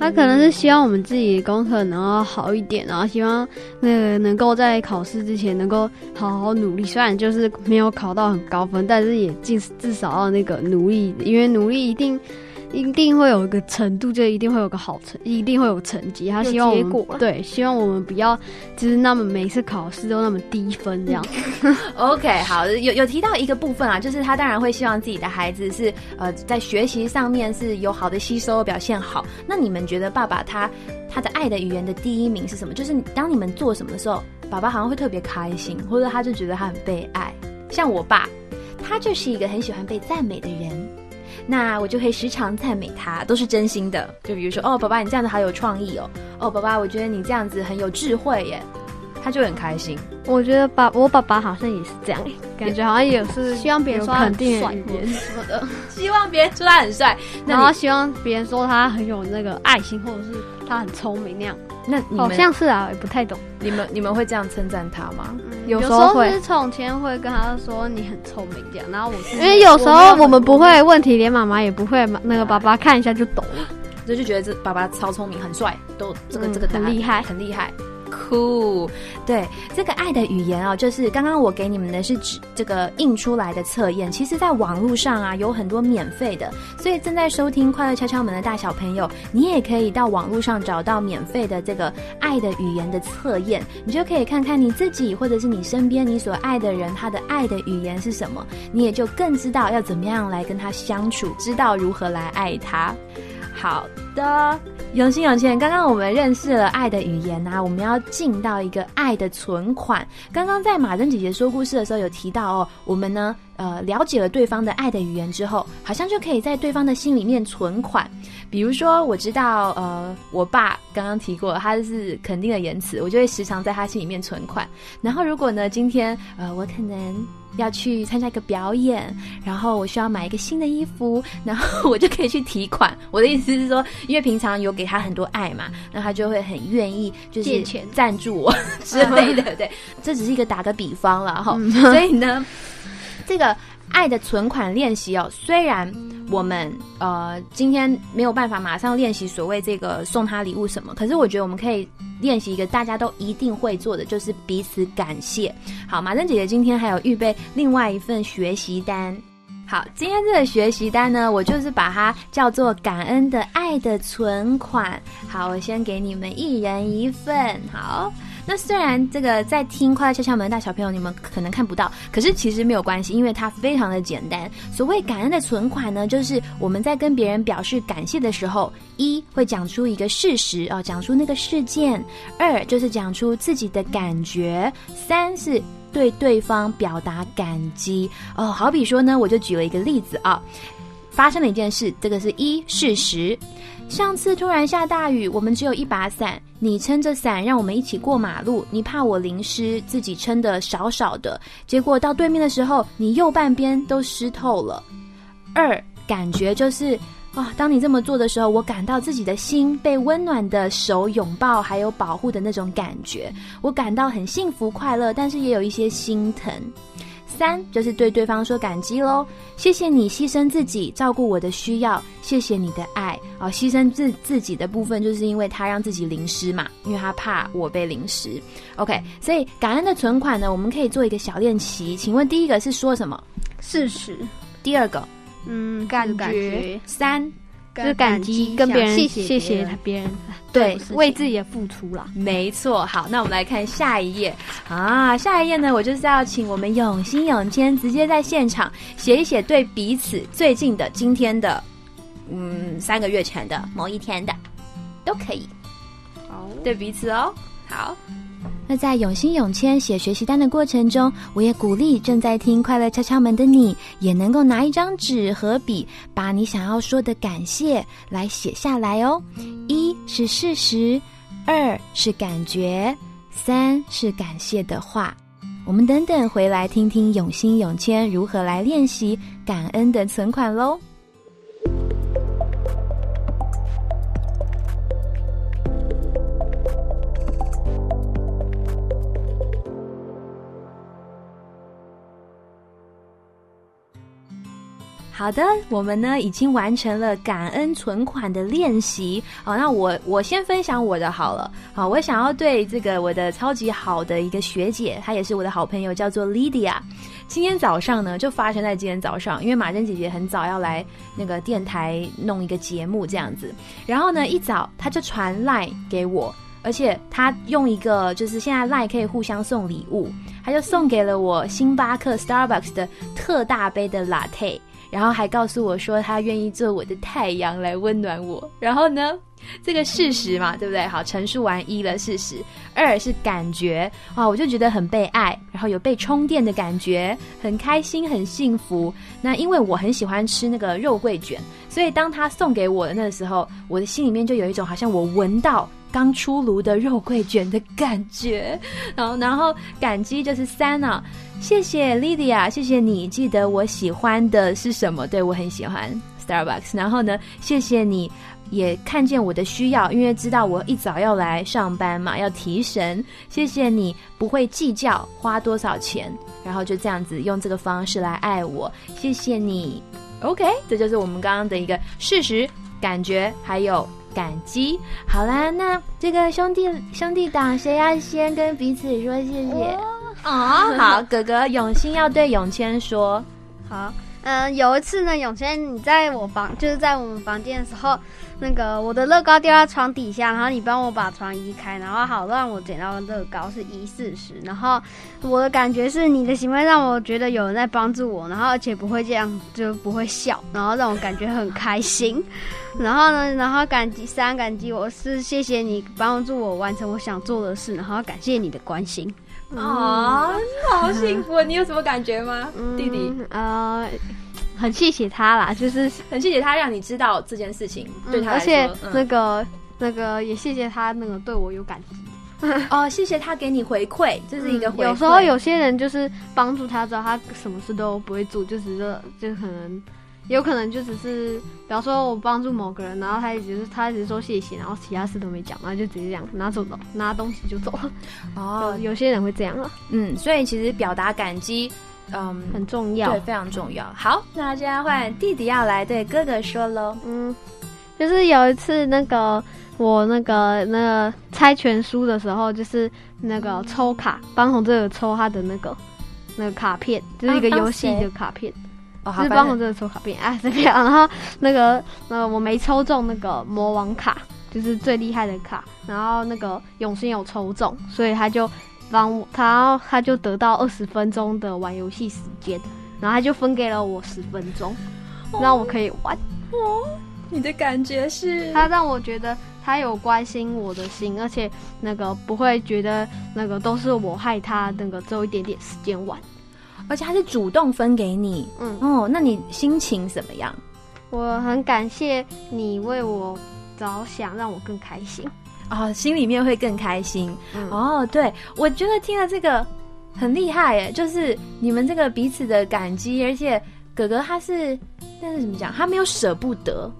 他可能是希望我们自己功课能够好一点，然后希望那个能够在考试之前能够好好努力。虽然就是没有考到很高分，但是也尽至少要那个努力，因为努力一定一定会有一个程度，就一定会有个好成，一定会有成绩。他希望结果啦对，希望我们不要就是那么每次考试都那么低分这样。OK，好，有有提到一个部分啊，就是他当然会希望自己的孩子是呃在学习上面是有好的吸收，表现好。那你们觉得爸爸他他的爱的语言的第一名是什么？就是当你们做什么的时候，爸爸好像会特别开心，或者他就觉得他很被爱。像我爸，他就是一个很喜欢被赞美的人。那我就会时常赞美他，都是真心的。就比如说，哦，宝宝你这样子好有创意哦，哦，宝宝我觉得你这样子很有智慧耶，他就很开心。我觉得爸我爸爸好像也是这样，感觉好像也是 希望别人说他很帅什么的。希望别人说他很帅。然后希望别人说他很有那个爱心，或者是他很聪明那样。那你们像是啊，也不太懂。你们你们会这样称赞他吗？有时候会是从前会跟他说你很聪明这样，然后我是因为有时候我们不会问题，连妈妈也不会，那个爸爸看一下就懂了。就就觉得这爸爸超聪明，很帅，都这个、嗯这个很厉害很厉害。酷，对这个爱的语言哦，就是刚刚我给你们的是指这个印出来的测验，其实在网络上啊有很多免费的，所以正在收听《快乐敲敲门》的大小朋友，你也可以到网络上找到免费的这个爱的语言的测验，你就可以看看你自己或者是你身边你所爱的人他的爱的语言是什么，你也就更知道要怎么样来跟他相处，知道如何来爱他。好的，永新永倩，刚刚我们认识了爱的语言啊，我们要进到一个爱的存款。刚刚在马珍姐姐说故事的时候有提到哦，我们呢呃了解了对方的爱的语言之后，好像就可以在对方的心里面存款。比如说，我知道呃我爸刚刚提过，他是肯定的言辞，我就会时常在他心里面存款。然后如果呢今天呃我可能。要去参加一个表演，然后我需要买一个新的衣服，然后我就可以去提款。我的意思是说，因为平常有给他很多爱嘛，那他就会很愿意就是借钱赞助我 之类的。对，这只是一个打个比方了哈。所以呢，这个爱的存款练习哦，虽然我们呃今天没有办法马上练习所谓这个送他礼物什么，可是我觉得我们可以练习一个大家都一定会做的，就是彼此感谢。好，马珍姐姐今天还有预备另外一份学习单。好，今天这个学习单呢，我就是把它叫做感恩的爱的存款。好，我先给你们一人一份。好，那虽然这个在听快乐敲敲门大小朋友你们可能看不到，可是其实没有关系，因为它非常的简单。所谓感恩的存款呢，就是我们在跟别人表示感谢的时候，一会讲出一个事实啊、讲出那个事件；二就是讲出自己的感觉；三是。对对方表达感激哦，好比说呢，我就举了一个例子啊，发生了一件事，这个是一事实。上次突然下大雨，我们只有一把伞，你撑着伞让我们一起过马路，你怕我淋湿，自己撑的少少的，结果到对面的时候，你右半边都湿透了。二感觉就是啊，当你这么做的时候，我感到自己的心被温暖的手拥抱，还有保护的那种感觉，我感到很幸福快乐，但是也有一些心疼。三就是对对方说感激喽，谢谢你牺牲自己照顾我的需要，谢谢你的爱啊、牺牲自自己的部分，就是因为他让自己淋湿嘛，因为他怕我被淋湿。OK，所以感恩的存款呢，我们可以做一个小练习。请问第一个是说什么？事实，第二个嗯，感就是感觉觉，三就是感激，跟别人谢谢谢别人谢他别人，对为自己的付出啦。没错，好，那我们来看下一页啊。下一页呢，我就是要请我们永心永谦直接在现场写一写对彼此最近的、今天的，嗯，三个月前的、某一天的，都可以好，对彼此哦。好。那在永新永谦写学习单的过程中，我也鼓励正在听快乐敲敲门的你，也能够拿一张纸和笔，把你想要说的感谢来写下来哦。一是事实，二是感觉，三是感谢的话。我们等等回来听听永新永谦如何来练习感恩的存款喽。好的，我们呢已经完成了感恩存款的练习。好，那我我先分享我的好了。好，我想要对这个我的超级好的一个学姐，她也是我的好朋友，叫做 Lydia。今天早上呢，就发生在今天早上，因为马珍姐姐很早要来那个电台弄一个节目这样子，然后呢一早她就传 line 给我，而且她用一个就是现在 line 可以互相送礼物，她就送给了我星巴克 Starbucks 的特大杯的 latte。然后还告诉我说他愿意做我的太阳来温暖我。然后呢，这个事实嘛，对不对？好，陈述完一了事实，二是感觉啊，我就觉得很被爱，然后有被充电的感觉，很开心，很幸福。那因为我很喜欢吃那个肉桂卷，所以当他送给我的那个时候，我的心里面就有一种好像我闻到。刚出炉的肉桂卷的感觉，然后然后感激就是三啊，谢谢 Lydia，谢谢你记得我喜欢的是什么？对我很喜欢 Starbucks。然后呢，谢谢你也看见我的需要，因为知道我一早要来上班嘛，要提神。谢谢你不会计较花多少钱，然后就这样子用这个方式来爱我。谢谢你，OK，这就是我们刚刚的一个事实、感觉还有。感激，好啦，那这个兄弟兄弟党，谁要先跟彼此说谢谢？哦，好，哥哥永兴要对永谦说，好，嗯、有一次呢，永谦你在我房，就是在我们房间的时候，那个我的乐高掉到床底下，然后你帮我把床移开，然后好让我捡到乐高是一四十，然后我的感觉是你的行为让我觉得有人在帮助我，然后而且不会这样，就不会笑，然后让我感觉很开心。然后呢，然后感激三感激我是谢谢你帮助我完成我想做的事，然后感谢你的关心。啊，好幸福！你有什么感觉吗，弟弟？呃，很谢谢他啦，就是很谢谢他让你知道这件事情，对他，而且嗯那个、那个也谢谢他那个对我有感激。哦，谢谢他给你回馈，这是一个回有时候有些人就是帮助他之后，他什么事都不会做，就只是就可能。有可能就只是，比方说我帮助某个人，然后他一直是他一直说谢谢，然后其他事都没讲，然后就直接这样拿走了，拿东西就走了。哦，有些人会这样啊，嗯，所以其实表达感激，嗯，很重要。对，非常重要。好，那现在换弟弟要来对哥哥说喽。嗯，就是有一次那个我那个那个猜拳输的时候，就是那个抽卡，帮红这个抽他的那个那个卡片，就是一个游戏的卡片，哦，就是帮我这个抽卡片，啊，这个样。然后那个呃我没抽中那个魔王卡，就是最厉害的卡，然后那个永兴有抽中，所以他就帮我，他他就得到二十分钟的玩游戏时间，然后他就分给了我十分钟，让我可以玩。哦你的感觉是他让我觉得他有关心我的心，而且那个不会觉得那个都是我害他，那个只有一点点时间玩。而且他是主动分给你，嗯，哦，那你心情怎么样？我很感谢你为我着想，让我更开心。哦，心里面会更开心。嗯哦，对，我觉得听了这个很厉害耶，就是你们这个彼此的感激，而且哥哥他是但是怎么讲？他没有舍不得，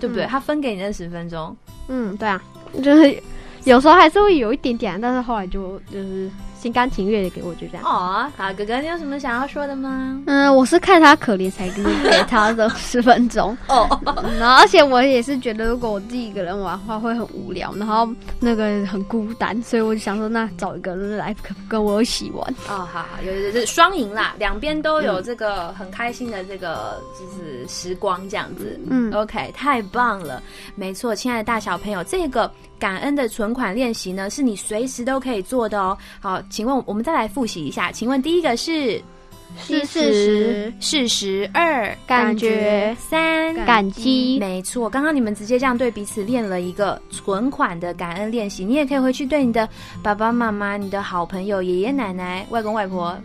对不对？嗯他分给你那十分钟，嗯，对啊，就是有时候还是会有一点点，但是后来就就是心甘情愿的给我，就这样。哦，好，哥哥，你有什么想要说的吗？嗯，我是看他可怜才给给 他的十分钟，哦，嗯然后而且我也是觉得，如果我自己一个人玩的话会很无聊，然后那个很孤单，所以我就想说，那找一个人来跟跟我一起玩。哦，好好，有有有双赢啦，两边都有这个很开心的这个就是时光这样子。嗯 OK，太棒了，没错，亲爱的大小朋友，这个感恩的存款练习呢，是你随时都可以做的哦。好，请问我们再来复习一下，请问第一个是是事实、事实，二感觉三感激，没错，刚刚你们直接这样对彼此练了一个存款的感恩练习，你也可以回去对你的爸爸妈妈、你的好朋友、爷爷奶奶、外公外婆、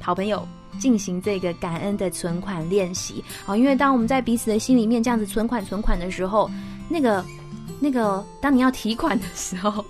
好朋友。进行这个感恩的存款练习，好，因为当我们在彼此的心里面这样子存款存款的时候，那个那个，当你要提款的时候，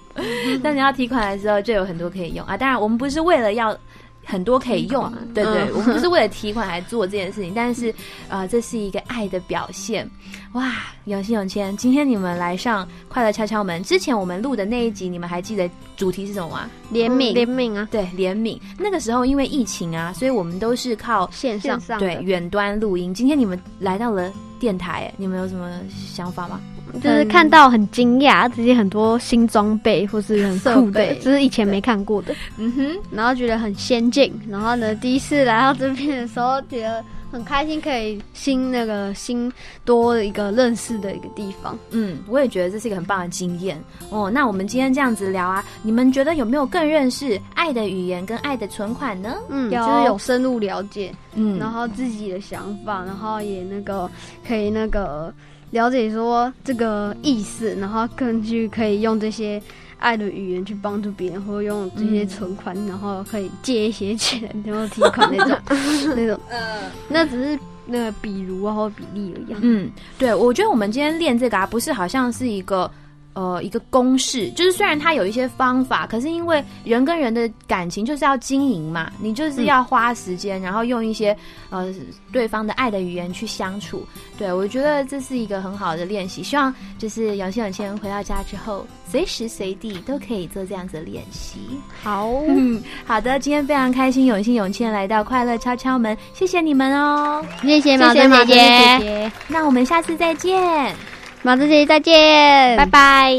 当你要提款的时候，就有很多可以用啊。当然，我们不是为了要很多可以用，对对，嗯我们不是为了提款来做这件事情，但是 呃，这是一个爱的表现。哇，永信永谦，今天你们来上快乐敲敲门之前，我们录的那一集，你们还记得主题是什么吗？怜悯怜悯啊，对，怜悯。那个时候因为疫情啊，所以我们都是靠线上对远端录音。今天你们来到了电台，你们有什么想法吗？就是看到很惊讶，这些很多新装备或是很酷的设备，这是以前没看过的，嗯哼，然后觉得很先进，然后呢，第一次来到这边的时候，觉得很开心，可以新那个新多一个认识的一个地方。嗯，我也觉得这是一个很棒的经验哦。那我们今天这样子聊啊，你们觉得有没有更认识爱的语言跟爱的存款呢？嗯，有就是有深入了解，嗯然后自己的想法，然后也那个可以那个了解说这个意思，然后更去可以用这些爱的语言去帮助别人，或用这些存款，然后可以借一些钱，然后提款那种 那种，呃那只是那个比如啊或比例而已啊。嗯，对，我觉得我们今天练这个啊，不是好像是一个呃一个公式，就是虽然它有一些方法，可是因为人跟人的感情就是要经营嘛，你就是要花时间，然后用一些呃对方的爱的语言去相处。对我觉得这是一个很好的练习，希望就是永信永谦回到家之后，随时随地都可以做这样子的练习。好，嗯，好的，今天非常开心，永信永谦来到快乐敲敲门，谢谢你们哦。谢谢毛珍姐姐姐姐，那我们下次再见。毛珍姐姐再见，拜拜。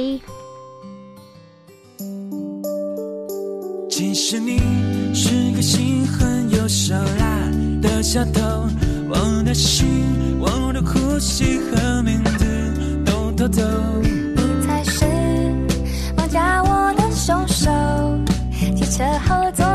其实你是个心狠又手辣的小偷，我的心、我的呼吸和名字都偷走。你才是绑架我的凶手。汽车后座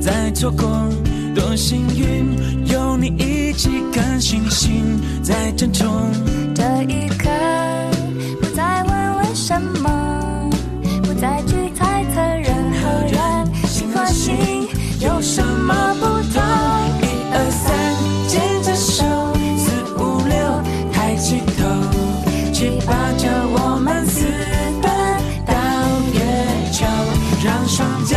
人在错过，多幸运有你一起看星星在争宠。这一刻，不再问为什么，不再去猜测人和人心和心有什么不同。一二三，牵着手，四五六，抬起头，七八九，我们私奔到月球，让双脚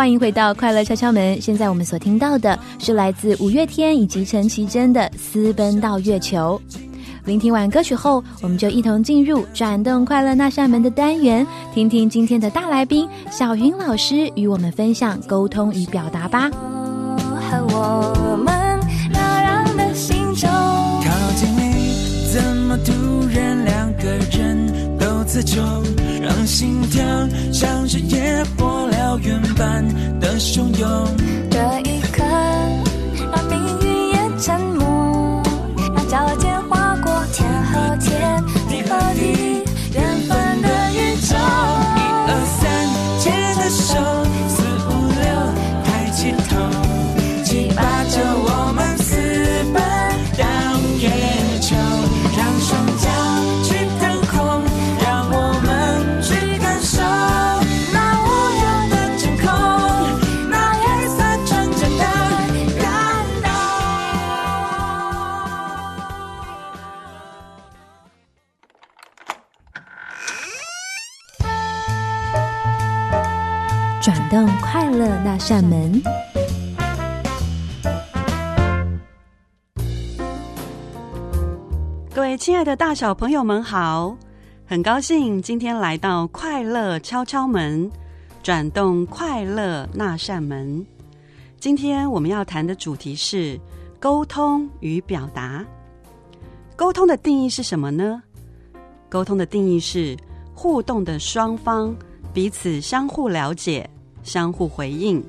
欢迎回到快乐敲敲门。现在我们所听到的是来自五月天以及陈绮贞的《私奔到月球》。聆听完歌曲后，我们就一同进入转动快乐那扇门的单元，听听今天的大来宾小云老师与我们分享沟通与表达吧。和我们扰攘的心中。靠近你，怎么突然两个人都自重，让心跳像是野火燎原般的汹涌。那扇门。各位亲爱的大小朋友们好，很高兴今天来到快乐敲敲门，转动快乐那扇门。今天我们要谈的主题是沟通与表达。沟通的定义是什么呢？沟通的定义是互动的双方彼此相互了解、相互回应，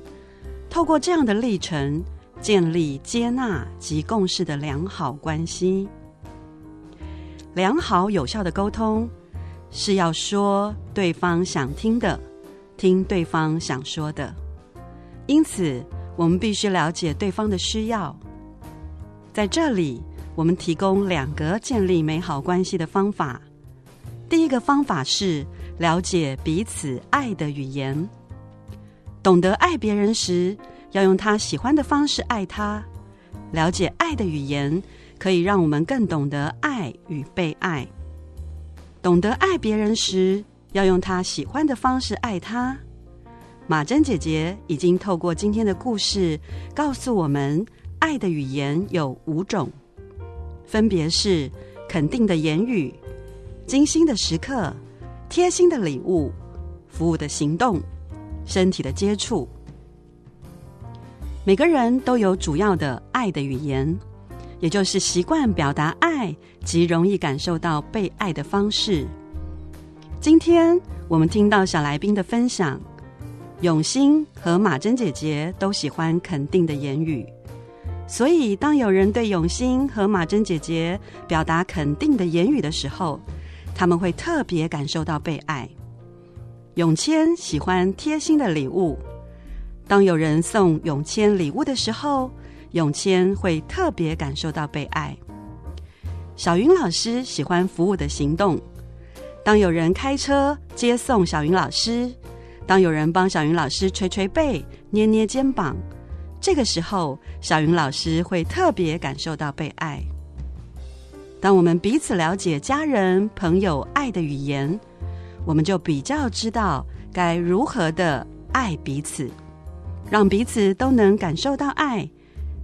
透过这样的历程，建立接纳及共识的良好关系。良好有效的沟通是要说对方想听的，听对方想说的。因此，我们必须了解对方的需要。在这里，我们提供两个建立美好关系的方法。第一个方法是了解彼此爱的语言，懂得爱别人时，要用他喜欢的方式爱他。了解爱的语言。可以让我们更懂得爱与被爱。懂得爱别人时，要用他喜欢的方式爱他。马珍姐姐已经透过今天的故事，告诉我们，爱的语言有五种，分别是肯定的言语、精心的时刻、贴心的礼物、服务的行动、身体的接触。每个人都有主要的爱的语言。也就是习惯表达爱及容易感受到被爱的方式。今天我们听到小来宾的分享，永兴和马珍姐姐都喜欢肯定的言语，所以当有人对永兴和马珍姐姐表达肯定的言语的时候，他们会特别感受到被爱。永谦喜欢贴心的礼物，当有人送永谦礼物的时候。永谦会特别感受到被爱。小云老师喜欢服务的行动。当有人开车接送小云老师，当有人帮小云老师捶捶背、捏捏肩膀，这个时候小云老师会特别感受到被爱。当我们彼此了解家人、朋友爱的语言，我们就比较知道该如何的爱彼此，让彼此都能感受到爱。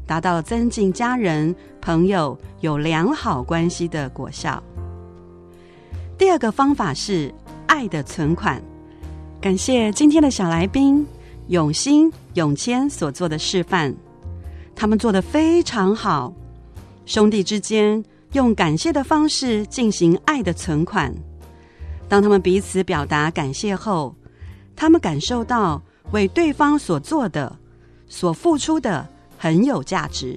达到增进家人、朋友有良好关系的果效。第二个方法是爱的存款。感谢今天的小来宾永兴、永谦所做的示范，他们做的非常好。兄弟之间用感谢的方式进行爱的存款。当他们彼此表达感谢后，他们感受到为对方所做的、所付出的。很有价值。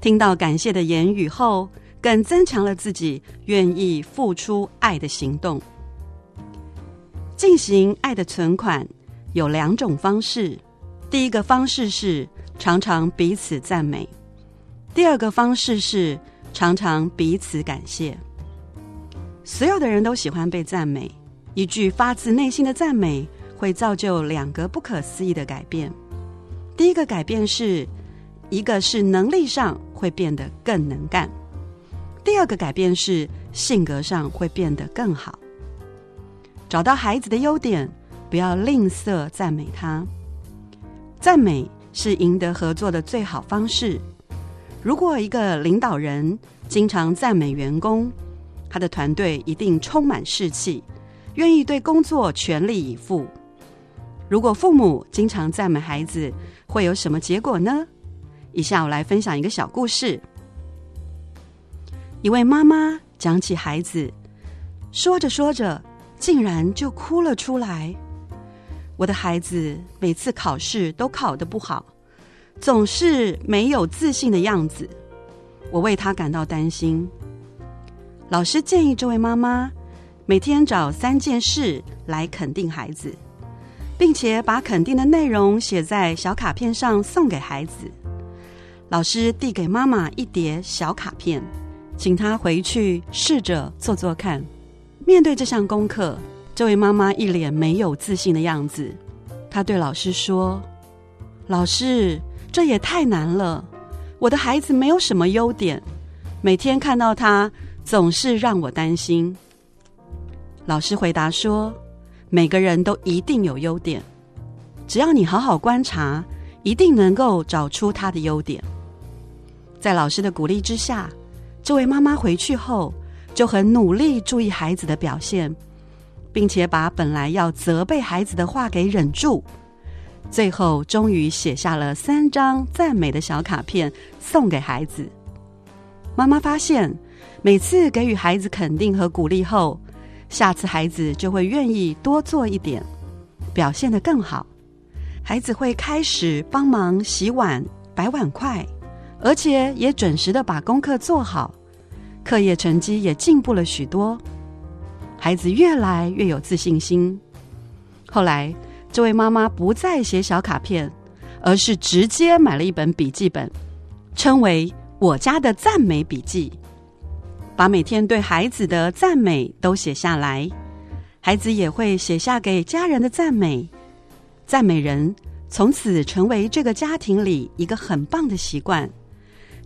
听到感谢的言语后，更增强了自己愿意付出爱的行动。进行爱的存款有两种方式：第一个方式是常常彼此赞美；第二个方式是常常彼此感谢。所有的人都喜欢被赞美，一句发自内心的赞美会造就两个不可思议的改变。第一个改变是，一个是能力上会变得更能干；第二个改变是性格上会变得更好。找到孩子的优点，不要吝啬赞美他。赞美是赢得合作的最好方式。如果一个领导人经常赞美员工，他的团队一定充满士气，愿意对工作全力以赴。如果父母经常赞美孩子，会有什么结果呢？以下我来分享一个小故事。一位妈妈讲起孩子，说着说着，竟然就哭了出来。我的孩子每次考试都考得不好，总是没有自信的样子，我为他感到担心。老师建议这位妈妈每天找三件事来肯定孩子。并且把肯定的内容写在小卡片上送给孩子。老师递给妈妈一叠小卡片，请她回去试着做做看。面对这项功课，这位妈妈一脸没有自信的样子。她对老师说：“老师，这也太难了！我的孩子没有什么优点，每天看到他总是让我担心。”老师回答说。每个人都一定有优点，只要你好好观察，一定能够找出他的优点。在老师的鼓励之下，这位妈妈回去后就很努力注意孩子的表现，并且把本来要责备孩子的话给忍住，最后终于写下了三张赞美的小卡片送给孩子。妈妈发现，每次给予孩子肯定和鼓励后，下次孩子就会愿意多做一点，表现得更好。孩子会开始帮忙洗碗、摆碗筷，而且也准时的把功课做好，课业成绩也进步了许多。孩子越来越有自信心。后来，这位妈妈不再写小卡片，而是直接买了一本笔记本，称为“我家的赞美笔记”，把每天对孩子的赞美都写下来。孩子也会写下给家人的赞美。赞美人从此成为这个家庭里一个很棒的习惯，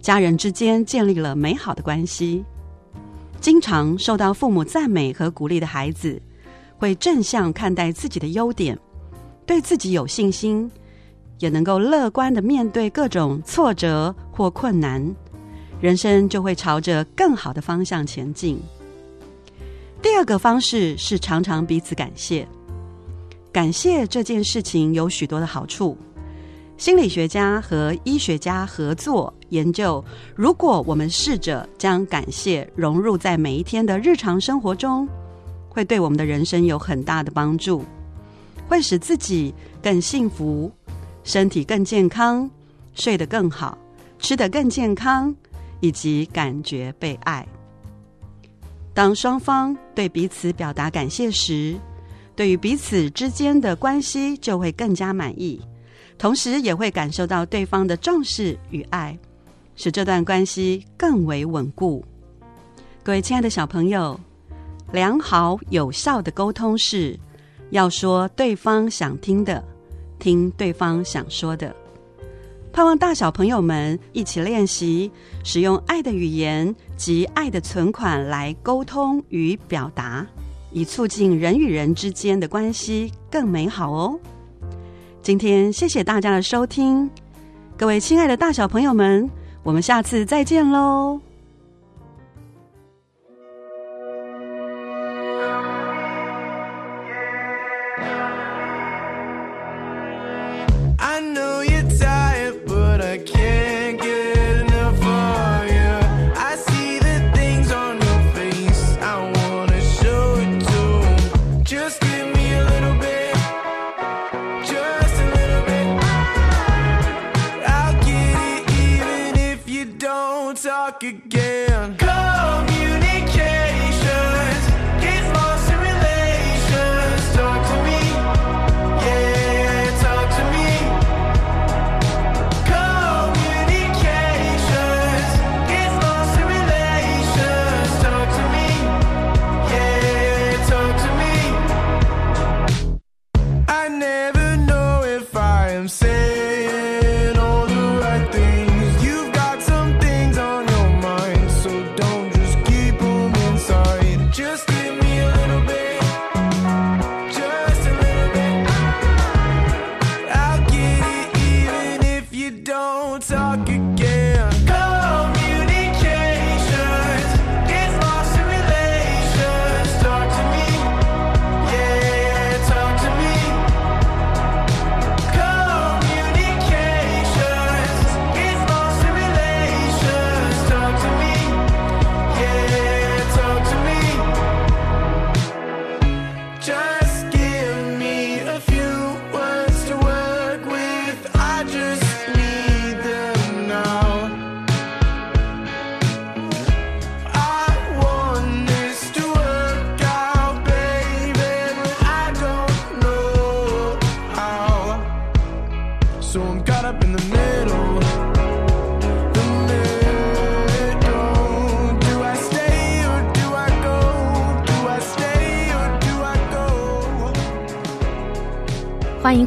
家人之间建立了美好的关系。经常受到父母赞美和鼓励的孩子，会正向看待自己的优点，对自己有信心，也能够乐观的面对各种挫折或困难，人生就会朝着更好的方向前进。第二个方式是常常彼此感谢。感谢这件事情有许多的好处。心理学家和医学家合作研究，如果我们试着将感谢融入在每一天的日常生活中，会对我们的人生有很大的帮助，会使自己更幸福，身体更健康，睡得更好，吃得更健康，以及感觉被爱。当双方对彼此表达感谢时，对于彼此之间的关系就会更加满意，同时也会感受到对方的重视与爱，使这段关系更为稳固。各位亲爱的小朋友，良好有效的沟通是要说对方想听的，听对方想说的。盼望大小朋友们一起练习使用爱的语言及爱的存款来沟通与表达。以促进人与人之间的关系更美好哦。今天谢谢大家的收听，各位亲爱的大小朋友们，我们下次再见喽。Again.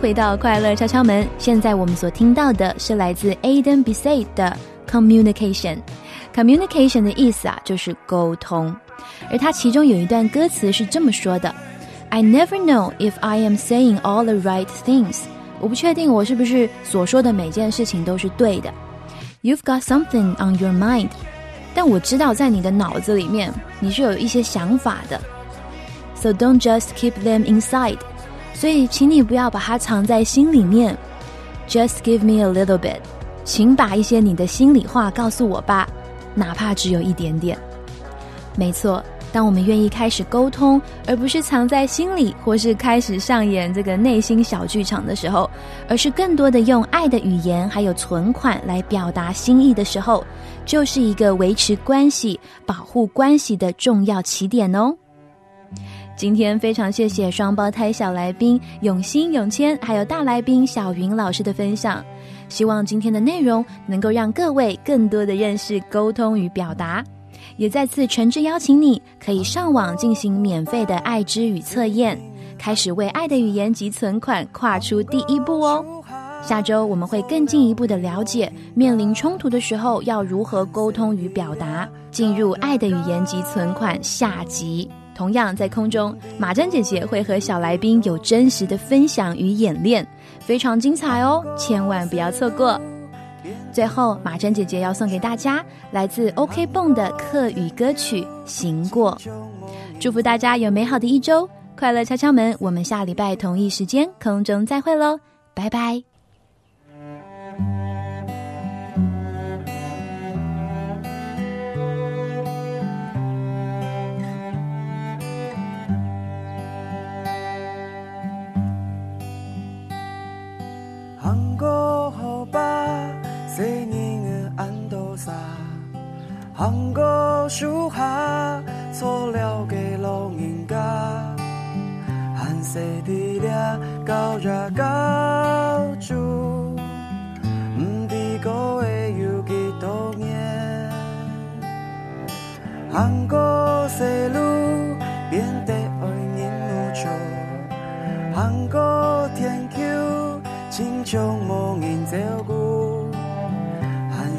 回到快乐敲敲门。现在我们所听到的是来自 Aiden b i s a y 的 Communication。Communication 的意思啊，就是沟通。而它其中有一段歌词是这么说的：“I never know if I am saying all the right things, 我不确定我是不是所说的每件事情都是对的。You've got something on your mind，但我知道在你的脑子里面你是有一些想法的。So don't just keep them inside， 所以请你不要把它藏在心里面。Just give me a little bit，请把一些你的心里话告诉我吧，哪怕只有一点点。没错。当我们愿意开始沟通，而不是藏在心里，或是开始上演这个内心小剧场的时候，而是更多的用爱的语言还有存款来表达心意的时候，就是一个维持关系、保护关系的重要起点哦。今天非常谢谢双胞胎小来宾永新、永谦，还有大来宾小云老师的分享。希望今天的内容能够让各位更多的认识沟通与表达。也再次诚挚邀请你，可以上网进行免费的爱之语测验，开始为爱的语言及存款跨出第一步哦。下周我们会更进一步的了解，面临冲突的时候要如何沟通与表达。进入爱的语言及存款下集，同样在空中，马珍姐姐会和小来宾有真实的分享与演练，非常精彩哦，千万不要错过。最后，马珍姐姐要送给大家来自 OK 蹦的客语歌曲《行过》，祝福大家有美好的一周，快乐敲敲门。我们下礼拜同一时间空中再会喽，拜拜。谁人的安多萨？韩国树下错了给老人家，韩西的俩高热高住，唔知个会有几多年？韩国西路变得爱人无求，韩国天桥。亲像无人照顾，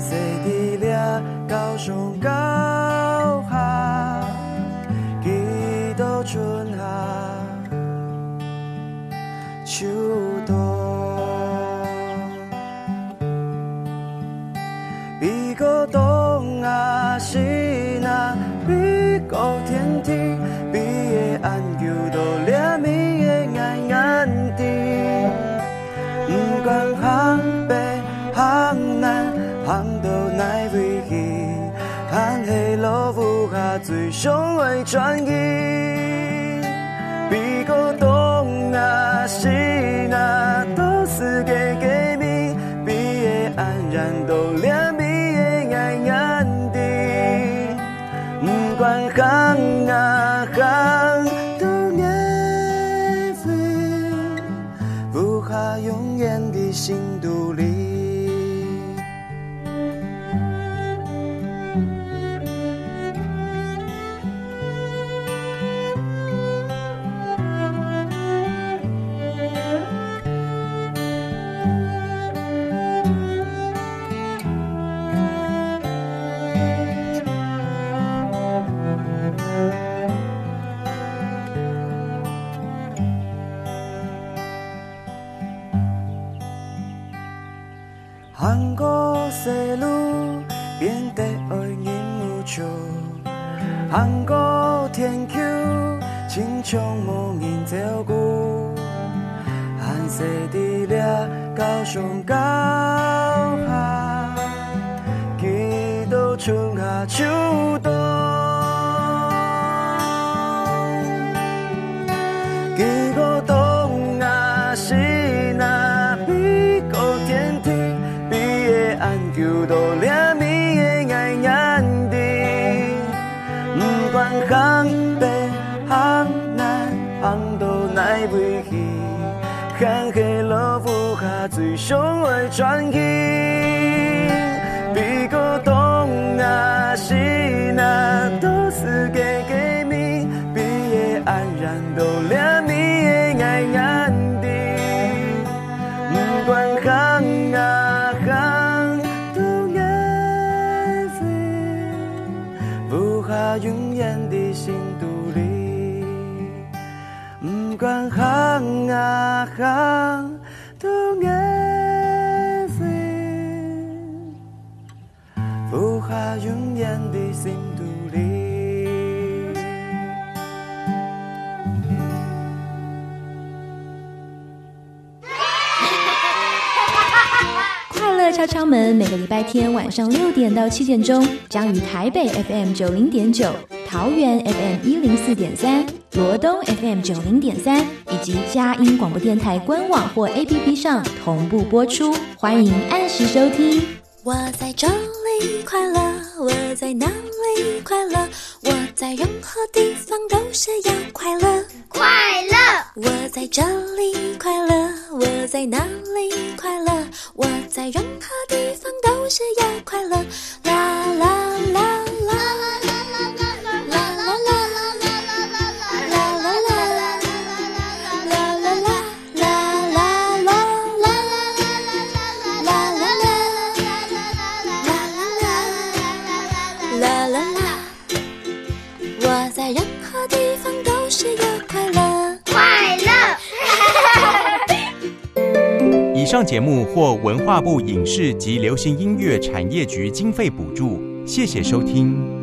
西伫俩高上高下，几多春夏秋冬，比个东啊是那比个天地，比个安最终会转移。韩西的俩高上高看黑老虎下最凶的传奇。比个东啊西永远的心独立。快乐敲敲门，每个礼拜天晚上六点到七点钟，将于台北 FM 九零点九、桃园 FM 一零四点三、罗东 FM 九零点三以及佳音广播电台官网或 APP 上同步播出，欢迎按时收听。我在这里快乐，我在哪里快乐？我在任何地方都是要快乐，快乐。我在这里快乐，我在哪里快乐？我在任何地方都是要快乐，啦啦啦啦啦啦啦上节目获文化部影视及流行音乐产业局经费补助，谢谢收听。